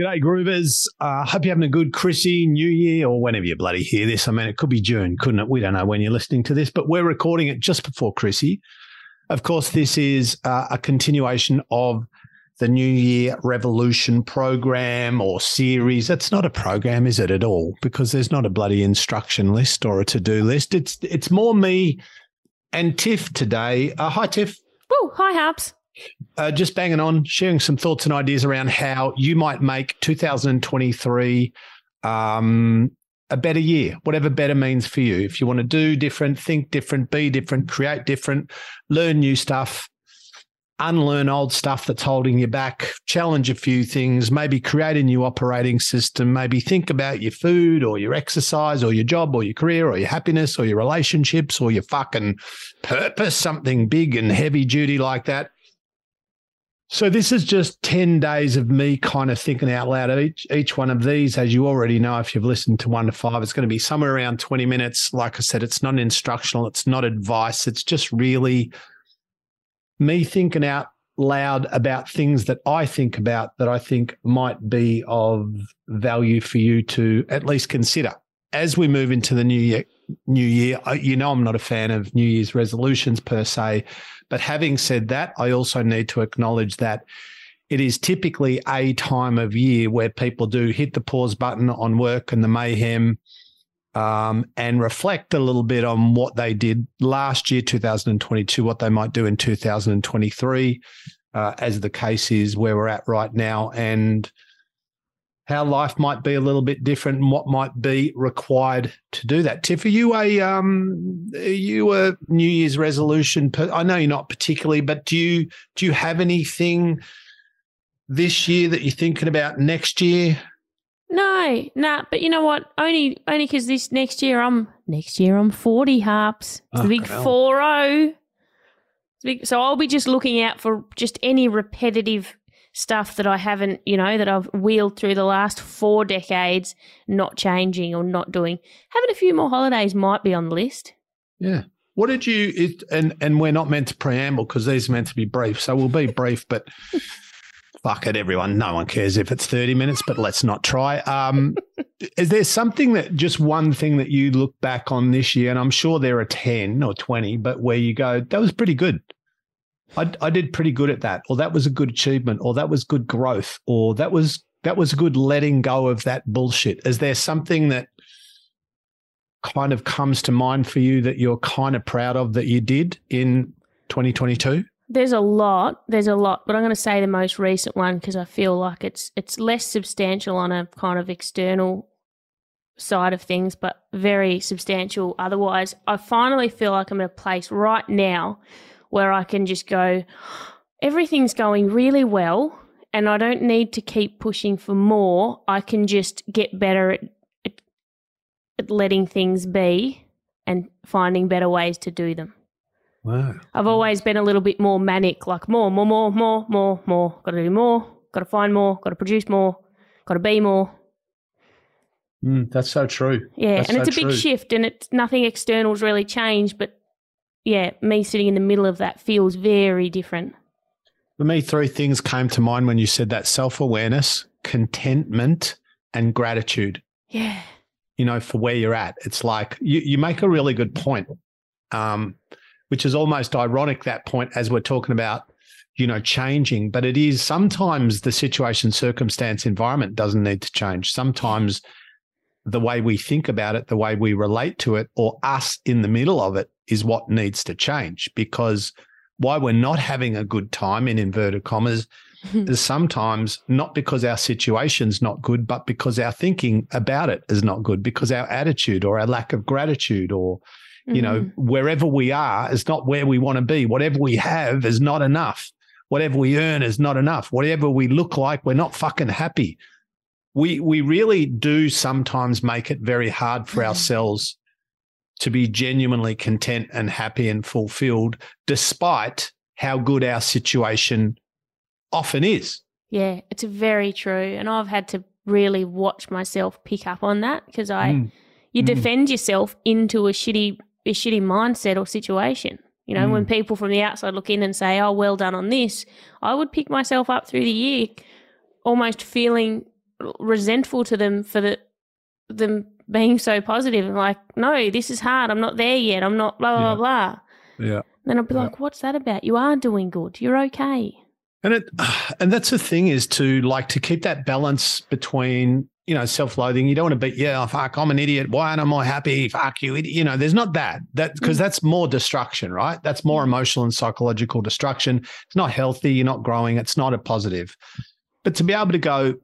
G'day, Groovers. Uh, hope you're having a good Chrissy New Year or whenever you bloody hear this. I mean, it could be June, couldn't it? We don't know when you're listening to this, but we're recording it just before Chrissy. Of course, this is uh, a continuation of the New Year Revolution program or series. It's not a program, is it at all? Because there's not a bloody instruction list or a to-do list. It's it's more me and Tiff today. Uh, hi, Tiff. Oh, hi, Harps. Uh, just banging on, sharing some thoughts and ideas around how you might make 2023 um, a better year, whatever better means for you. If you want to do different, think different, be different, create different, learn new stuff, unlearn old stuff that's holding you back, challenge a few things, maybe create a new operating system, maybe think about your food or your exercise or your job or your career or your happiness or your relationships or your fucking purpose, something big and heavy duty like that. So this is just 10 days of me kind of thinking out loud. Each each one of these, as you already know, if you've listened to one to five, it's going to be somewhere around 20 minutes. Like I said, it's not instructional, it's not advice. It's just really me thinking out loud about things that I think about that I think might be of value for you to at least consider as we move into the new year. New year, you know, I'm not a fan of New Year's resolutions per se, but having said that, I also need to acknowledge that it is typically a time of year where people do hit the pause button on work and the mayhem um, and reflect a little bit on what they did last year, 2022, what they might do in 2023, uh, as the case is where we're at right now, and how life might be a little bit different and what might be required to do that. Tiff, are you a um, are you a New Year's resolution? Per- I know you're not particularly, but do you do you have anything this year that you're thinking about next year? No, nah. But you know what? Only only because this next year I'm next year I'm forty Harps. It's Oh, the big four zero. So I'll be just looking out for just any repetitive stuff that I haven't, you know, that I've wheeled through the last four decades, not changing or not doing. Having a few more holidays might be on the list. Yeah. What did you? It, and and we're not meant to preamble because these are meant to be brief, so we'll be brief. But fuck it, everyone. No one cares if it's thirty minutes, but let's not try. Um, is there something that just one thing that you look back on this year, and I'm sure there are ten or twenty, but where you go, that was pretty good. I, I did pretty good at that, or that was a good achievement, or that was good growth, or that was that was good letting go of that bullshit. Is there something that kind of comes to mind for you that you're kind of proud of that you did in 2022? There's a lot. There's a lot, but I'm going to say the most recent one because I feel like it's it's less substantial on a kind of external side of things, but very substantial otherwise. I finally feel like I'm in a place right now where I can just go, everything's going really well, and I don't need to keep pushing for more. I can just get better at, at, at letting things be and finding better ways to do them. Wow. I've always been a little bit more manic, like more, more, more, more, more, more. Got to do more. Got to find more. Got to produce more. Got to be more. Mm, that's so true. Yeah, That's and it's a so big true. shift, and it's nothing external's really changed. But yeah, me sitting in the middle of that feels very different. For me, three things came to mind when you said that self awareness, contentment, and gratitude. Yeah, you know, for where you're at. It's like you, you make a really good point, um, which is almost ironic that point as we're talking about, you know, changing. But it is sometimes the situation, circumstance, environment doesn't need to change. Sometimes the way we think about it, the way we relate to it, or us in the middle of it is what needs to change because why we're not having a good time in inverted commas is sometimes not because our situation's not good, but because our thinking about it is not good, because our attitude or our lack of gratitude or, you know, Mhm. wherever we are is not where we want to be. Whatever we have is not enough. Whatever we earn is not enough. Whatever we look like, we're not fucking happy. We we really do sometimes make it very hard for Mhm. ourselves to be genuinely content and happy and fulfilled, despite how good our situation often is. yeah, it's very true, and I've had to really watch myself pick up on that because I, Mm. you Mm. defend yourself into a shitty, a shitty mindset or situation. You know, Mm. when people from the outside look in and say, "Oh, well done on this," I would pick myself up through the year, almost feeling resentful to them for the them being so positive and like, no, this is hard. I'm not there yet. I'm not blah blah Yeah. blah. Yeah. Then I'll be Yeah. like, what's that about? You are doing good. You're okay. And it and that's the thing is to like to keep that balance between you know self-loathing. You don't want to be yeah oh, fuck I'm an idiot. Why aren't I happy? Fuck you. idiot. You know there's not that that mm. because that's more destruction, right? That's more mm. emotional and psychological destruction. It's not healthy. You're not growing. It's not a positive. But to be able to go,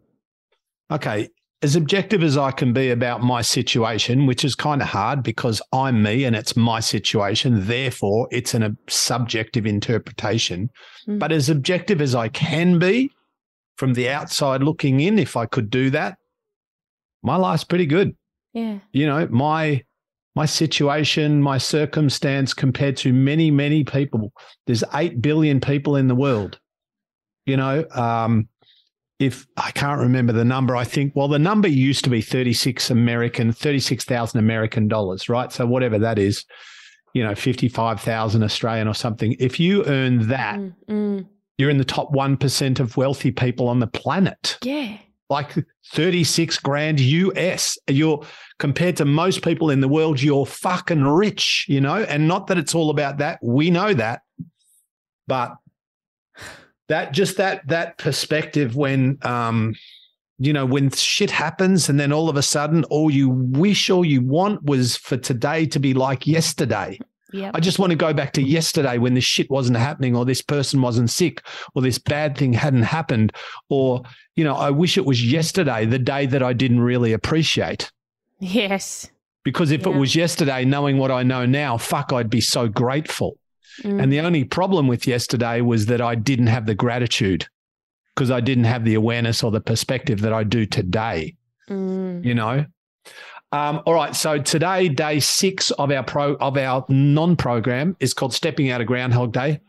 okay, as objective as I can be about my situation, which is kind of hard because I'm me and it's my situation. Therefore, it's an, a subjective interpretation. Mm. But as objective as I can be from the outside looking in, if I could do that, my life's pretty good. Yeah. You know, my my situation, my circumstance compared to many, many people. There's eight billion people in the world. You know, um, if I can't remember the number, I think, well, the number used to be 36 American, 36,000 American dollars, right? So whatever that is, you know, 55,000 Australian or something. If you earn that, Mm, mm. you're in the top 1% of wealthy people on the planet. Yeah. Like 36 grand US. You're compared to most people in the world, you're fucking rich, you know? And not that it's all about that. We know that. But that just that that perspective when um you know when shit happens and then all of a sudden all you wish all you want was for today to be like yesterday Yep. I just want to go back to yesterday when this shit wasn't happening, or this person wasn't sick, or this bad thing hadn't happened, or, you know, I wish it was yesterday, the day that I didn't really appreciate. yes. Because if it was yesterday, knowing what I know now, fuck, I'd be so grateful. Mm. And the only problem with yesterday was that I didn't have the gratitude because I didn't have the awareness or the perspective that I do today Mm. you know. Um, all right, so today, day six of our pro of our non-program is called Stepping Out of Groundhog Day.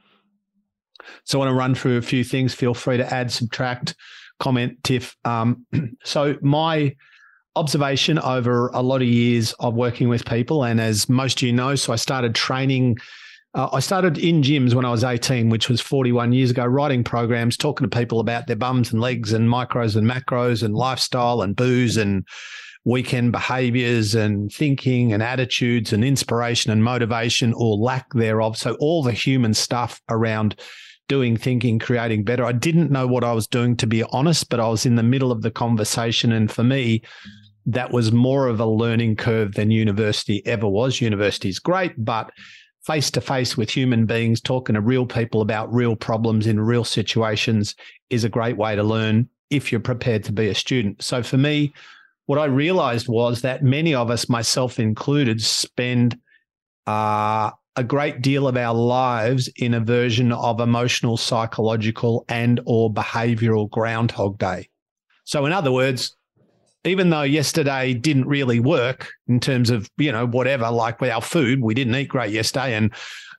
So I want to run through a few things. Feel free to add, subtract, comment, tiff. Um, so my observation over a lot of years of working with people, and as most of you know, so I started training. Uh, I started in gyms when I was 18, which was 41 years ago, writing programs, talking to people about their bums and legs and micros and macros and lifestyle and booze and weekend behaviors and thinking and attitudes and inspiration and motivation or lack thereof. So, all the human stuff around doing, thinking, creating better. I didn't know what I was doing, to be honest, but I was in the middle of the conversation. And for me, that was more of a learning curve than university ever was. University is great, but face to face with human beings, talking to real people about real problems in real situations is a great way to learn if you're prepared to be a student. So for me, what I realized was that many of us, myself included, spend uh, a great deal of our lives in a version of emotional, psychological, and or behavioral groundhog day. So, in other words, even though yesterday didn't really work in terms of you know whatever, like with our food, we didn't eat great yesterday, and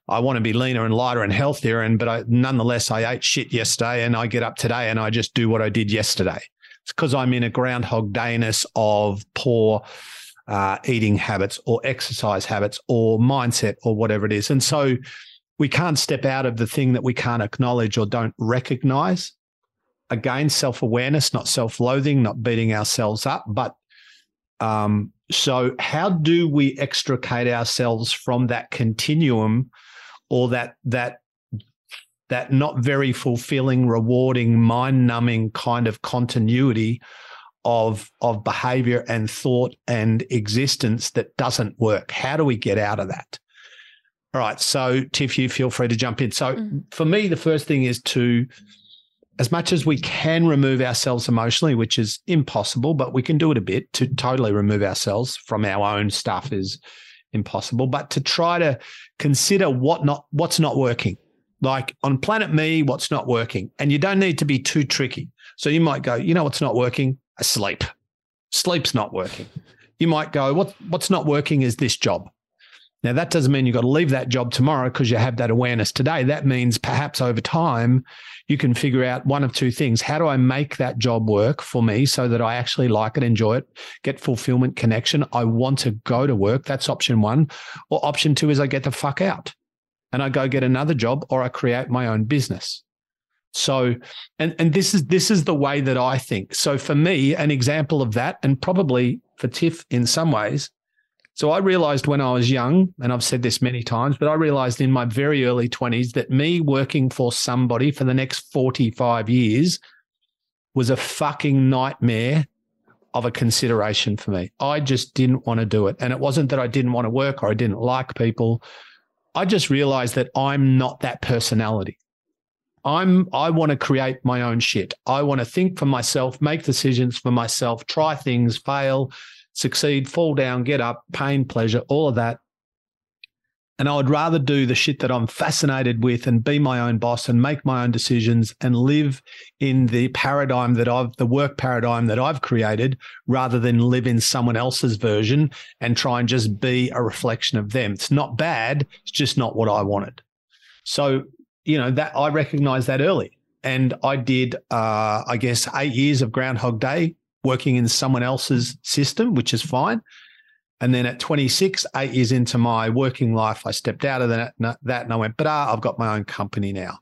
I want to be leaner and lighter and healthier, and but I, nonetheless I ate shit yesterday, and I get up today and I just do what I did yesterday. It's because I'm in a groundhog dayness of poor uh, eating habits or exercise habits or mindset or whatever it is. And so we can't step out of the thing that we can't acknowledge or don't recognize. Again, self awareness, not self loathing, not beating ourselves up. But um, so, how do we extricate ourselves from that continuum or that, that, that not very fulfilling, rewarding, mind numbing kind of continuity of of behavior and thought and existence that doesn't work how do we get out of that all right so tiff you feel free to jump in so Mm. for me the first thing is to as much as we can remove ourselves emotionally which is impossible but we can do it a bit to totally remove ourselves from our own stuff is impossible but to try to consider what not what's not working like on planet me what's not working and you don't need to be too tricky so you might go you know what's not working sleep. Sleep's not working. You might go, what, what's not working is this job. Now, that doesn't mean you've got to leave that job tomorrow because you have that awareness today. That means perhaps over time, you can figure out one of two things. How do I make that job work for me so that I actually like it, enjoy it, get fulfillment, connection? I want to go to work. That's option one. Or option two is I get the fuck out and I go get another job or I create my own business. So, and and this is this is the way that I think. So for me, an example of that, and probably for Tiff in some ways. So I realized when I was young, and I've said this many times, but I realized in my very early 20s that me working for somebody for the next 45 years was a fucking nightmare of a consideration for me. I just didn't want to do it. And it wasn't that I didn't want to work or I didn't like people. I just realized that I'm not that personality. I'm I want to create my own shit. I want to think for myself, make decisions for myself, try things, fail, succeed, fall down, get up, pain, pleasure, all of that. And I would rather do the shit that I'm fascinated with and be my own boss and make my own decisions and live in the paradigm that I've, the work paradigm that I've created rather than live in someone else's version and try and just be a reflection of them. It's not bad. It's just not what I wanted. So, you know, that I recognize that early. And I did, uh, I guess, eight years of Groundhog Day working in someone else's system, which is fine. And then at 26, eight years into my working life, I stepped out of that, that and I went, but ah, I've got my own company now.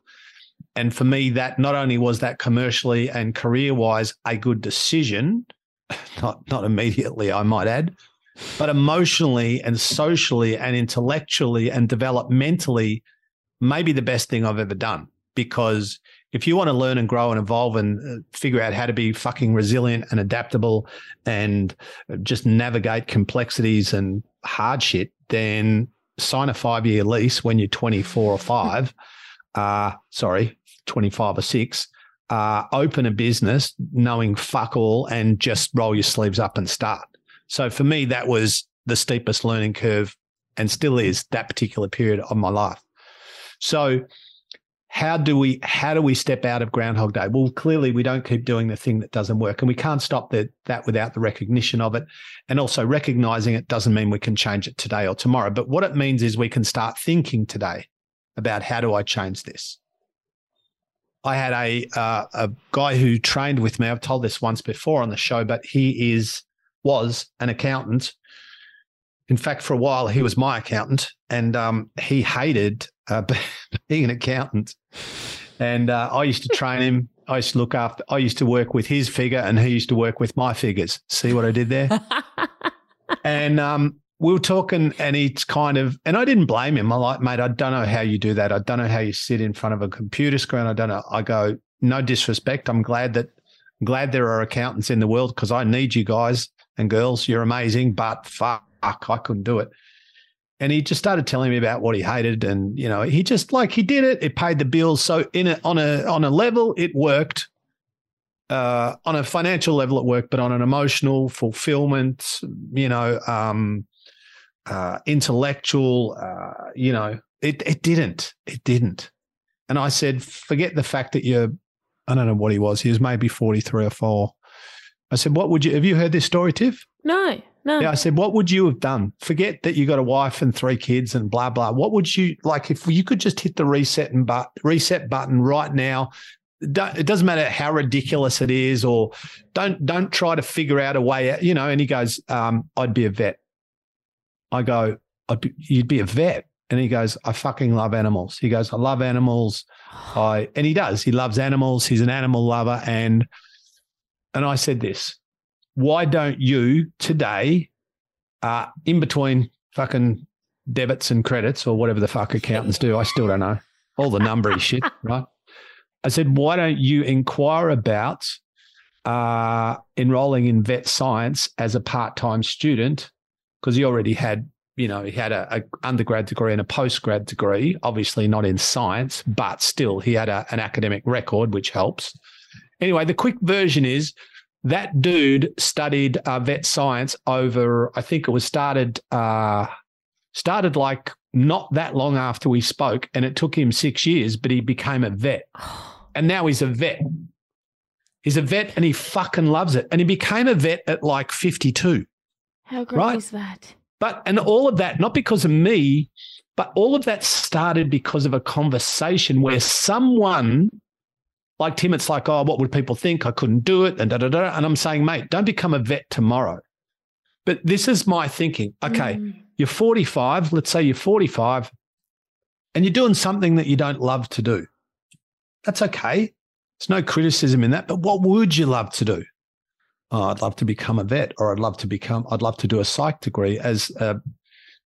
And for me, that not only was that commercially and career wise a good decision, not, not immediately, I might add, but emotionally and socially and intellectually and developmentally, maybe the best thing I've ever done because if you want to learn and grow and evolve and uh, figure out how to be fucking resilient and adaptable and just navigate complexities and hard shit, then sign a five year lease when you're 24 or five. Uh, sorry, 25 or six. Uh, open a business knowing fuck all and just roll your sleeves up and start. So for me, that was the steepest learning curve and still is that particular period of my life. So how do we how do we step out of groundhog day? Well clearly we don't keep doing the thing that doesn't work and we can't stop the, that without the recognition of it. And also recognizing it doesn't mean we can change it today or tomorrow but what it means is we can start thinking today about how do i change this? I had a uh, a guy who trained with me. I've told this once before on the show but he is was an accountant in fact, for a while, he was my accountant, and um, he hated uh, being an accountant. And uh, I used to train him. I used to look after. I used to work with his figure, and he used to work with my figures. See what I did there? and um, we were talking, and it's kind of, and I didn't blame him. I'm like, mate, I don't know how you do that. I don't know how you sit in front of a computer screen. I don't know. I go, no disrespect. I'm glad that glad there are accountants in the world because I need you guys and girls. You're amazing, but fuck, I couldn't do it. And he just started telling me about what he hated and you know he just like he did it it paid the bills. So in a on a on a level it worked. Uh, on a financial level it worked but on an emotional fulfillment you know um, uh, intellectual uh, you know it it didn't it didn't. And i said forget the fact that you're i don't know what he was he was maybe 43 or 4 i said what would you have you heard this story tiff? No no. I said, what would you have done? Forget that you got a wife and three kids and blah blah. What would you like if you could just hit the reset and but reset button right now? It doesn't matter how ridiculous it is, or don't don't try to figure out a way out. You know. And he goes, um, "I'd be a vet." I go, be, "You'd be a vet." And he goes, I fucking love animals. He goes, I love animals. I and he does. He loves animals. He's an animal lover. And and I said this why don't you today, uh, in between fucking debits and credits or whatever the fuck accountants do, I still don't know all the numbery shit, right? I said, why don't you inquire about uh, enrolling in vet science as a part-time student? Because he already had, you know, he had a, a, undergrad degree and a postgrad degree, obviously not in science, but still he had a, an academic record, which helps. Anyway, the quick version is that dude studied uh, vet science over, I think it was started, uh, started like not that long after we spoke, and it took him six years, but he became a vet. And now he's a vet. He's a vet and he fucking loves it. And he became a vet at like 52. How great right? is that? But, and all of that, not because of me, but all of that started because of a conversation where someone like Tim, it's like, oh, what would people think? I couldn't do it, and da da da. And I'm saying, mate, don't become a vet tomorrow. But this is my thinking. Okay, mm. you're 45. Let's say you're 45, and you're doing something that you don't love to do. That's okay. There's no criticism in that. But what would you love to do? Oh, I'd love to become a vet, or I'd love to become, I'd love to do a psych degree. As a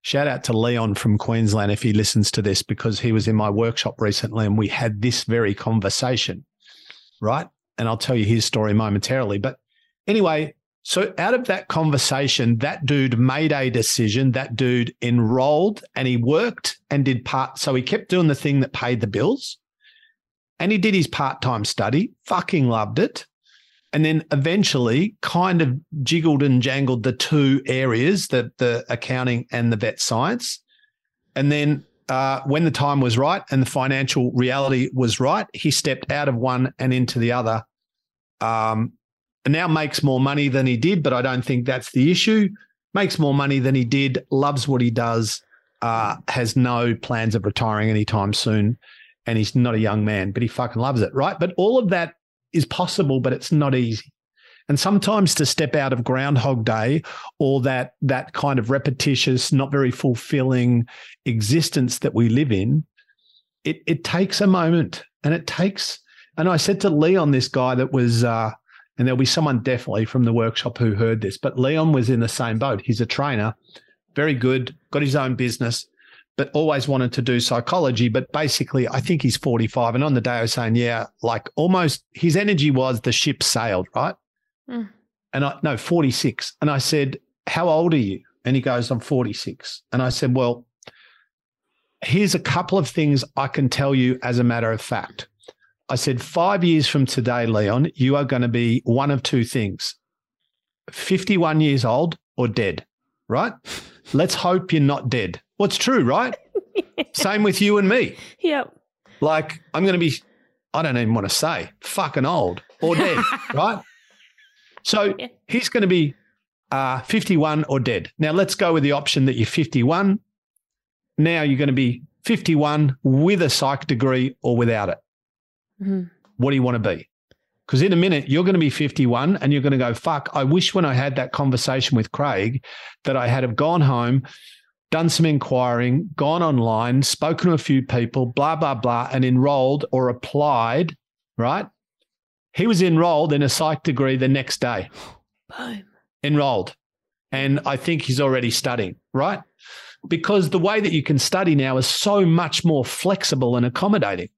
shout out to Leon from Queensland if he listens to this, because he was in my workshop recently and we had this very conversation, right? And I'll tell you his story momentarily. But anyway, so out of that conversation, that dude made a decision. That dude enrolled and he worked and did part. So he kept doing the thing that paid the bills and he did his part time study, fucking loved it. And then eventually kind of jiggled and jangled the two areas, the, the accounting and the vet science. And then uh, when the time was right and the financial reality was right, he stepped out of one and into the other. Um, and now makes more money than he did, but I don't think that's the issue. Makes more money than he did, loves what he does, uh, has no plans of retiring anytime soon and he's not a young man, but he fucking loves it, right? But all of that is possible, but it's not easy. And sometimes to step out of Groundhog Day or that that kind of repetitious, not very fulfilling existence that we live in, it it takes a moment, and it takes. And I said to Leon, this guy that was, uh, and there'll be someone definitely from the workshop who heard this, but Leon was in the same boat. He's a trainer, very good, got his own business, but always wanted to do psychology. But basically, I think he's 45. And on the day I was saying, yeah, like almost his energy was the ship sailed, right? Mm. And I, no, 46. And I said, how old are you? And he goes, I'm 46. And I said, well, here's a couple of things I can tell you as a matter of fact. I said, five years from today, Leon, you are going to be one of two things 51 years old or dead, right? Let's hope you're not dead. What's true, right? Same with you and me. Yep. Like, I'm going to be, I don't even want to say, fucking old or dead, right? So yeah. he's going to be uh, 51 or dead. Now, let's go with the option that you're 51. Now you're going to be 51 with a psych degree or without it. Mm-hmm. What do you want to be? Because in a minute, you're going to be 51 and you're going to go, fuck, I wish when I had that conversation with Craig that I had have gone home, done some inquiring, gone online, spoken to a few people, blah, blah, blah, and enrolled or applied, right? He was enrolled in a psych degree the next day. Boom. Enrolled. And I think he's already studying, right? Because the way that you can study now is so much more flexible and accommodating.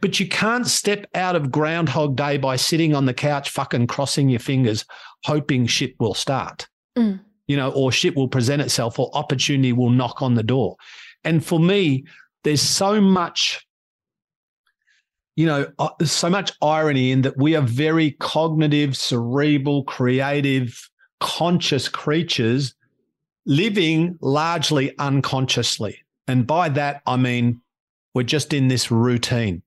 But you can't step out of Groundhog Day by sitting on the couch, fucking crossing your fingers, hoping shit will start. Mm you know, or shit will present itself or opportunity will knock on the door. And for me, there's so much, you know, uh, so much irony in that we are very cognitive, cerebral, creative, conscious creatures living largely unconsciously. And by that, I mean, we're just in this routine.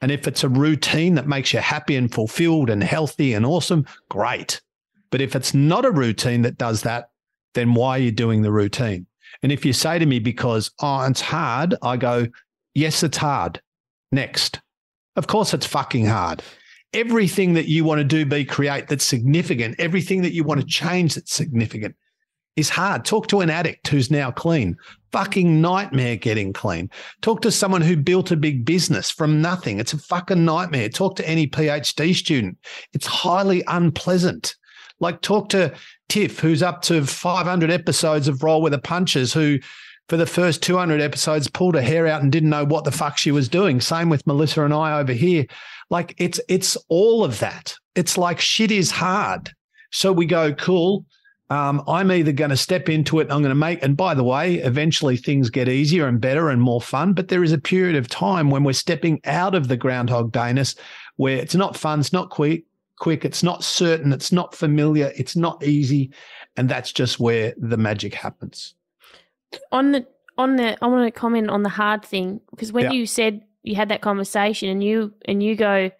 And if it's a routine that makes you happy and fulfilled and healthy and awesome, great. But if it's not a routine that does that, then why are you doing the routine? And if you say to me, because, oh, it's hard, I go, yes, it's hard. Next. Of course, it's fucking hard. Everything that you want to do, be create that's significant, everything that you want to change that's significant is hard. Talk to an addict who's now clean. Fucking nightmare getting clean. Talk to someone who built a big business from nothing. It's a fucking nightmare. Talk to any PhD student. It's highly unpleasant. Like talk to Tiff, who's up to 500 episodes of Roll with the Punches, who for the first 200 episodes pulled her hair out and didn't know what the fuck she was doing. Same with Melissa and I over here. Like it's it's all of that. It's like shit is hard. So we go, cool. Um, I'm either going to step into it, I'm going to make, and by the way, eventually things get easier and better and more fun. But there is a period of time when we're stepping out of the groundhog dayness where it's not fun, it's not quick, quick, it's not certain, it's not familiar, it's not easy, and that's just where the magic happens. On the on the I want to comment on the hard thing because when yeah. you said you had that conversation and you and you go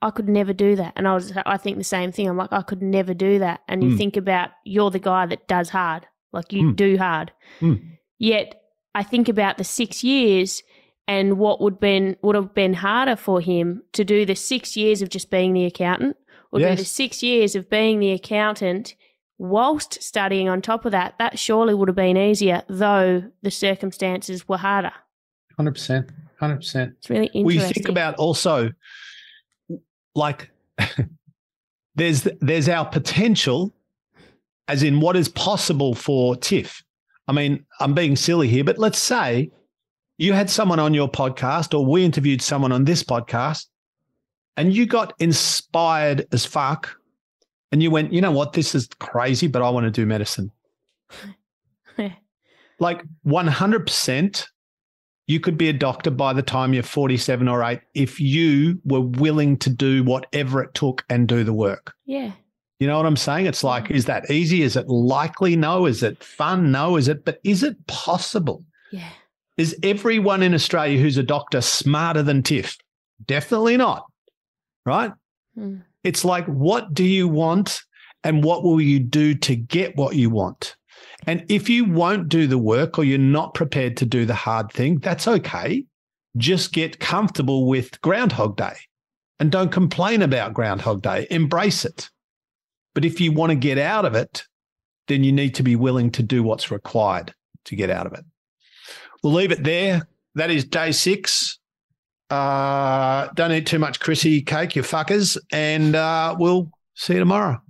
I could never do that. And I was, I think the same thing. I'm like, I could never do that. And you mm. think about you're the guy that does hard, like you mm. do hard. Mm. Yet I think about the six years and what would been would have been harder for him to do the six years of just being the accountant or yes. do the six years of being the accountant whilst studying on top of that, that surely would have been easier, though the circumstances were harder. 100%. hundred percent. It's really interesting. Well, you think about also, like, there's there's our potential, as in what is possible for TIFF. I mean, I'm being silly here, but let's say you had someone on your podcast, or we interviewed someone on this podcast, and you got inspired as fuck, and you went, you know what, this is crazy, but I want to do medicine. like 100% you could be a doctor by the time you're 47 or 8 if you were willing to do whatever it took and do the work. Yeah. You know what I'm saying? It's like, is that easy? Is it likely? No. Is it fun? No. Is it, but is it possible? Yeah. Is everyone in Australia who's a doctor smarter than Tiff? Definitely not. Right? Mm. It's like, what do you want and what will you do to get what you want? And if you won't do the work or you're not prepared to do the hard thing, that's okay. Just get comfortable with Groundhog Day and don't complain about Groundhog Day. Embrace it. But if you want to get out of it, then you need to be willing to do what's required to get out of it. We'll leave it there. That is day six. Uh, don't eat too much Chrissy cake, you fuckers. And uh, we'll see you tomorrow.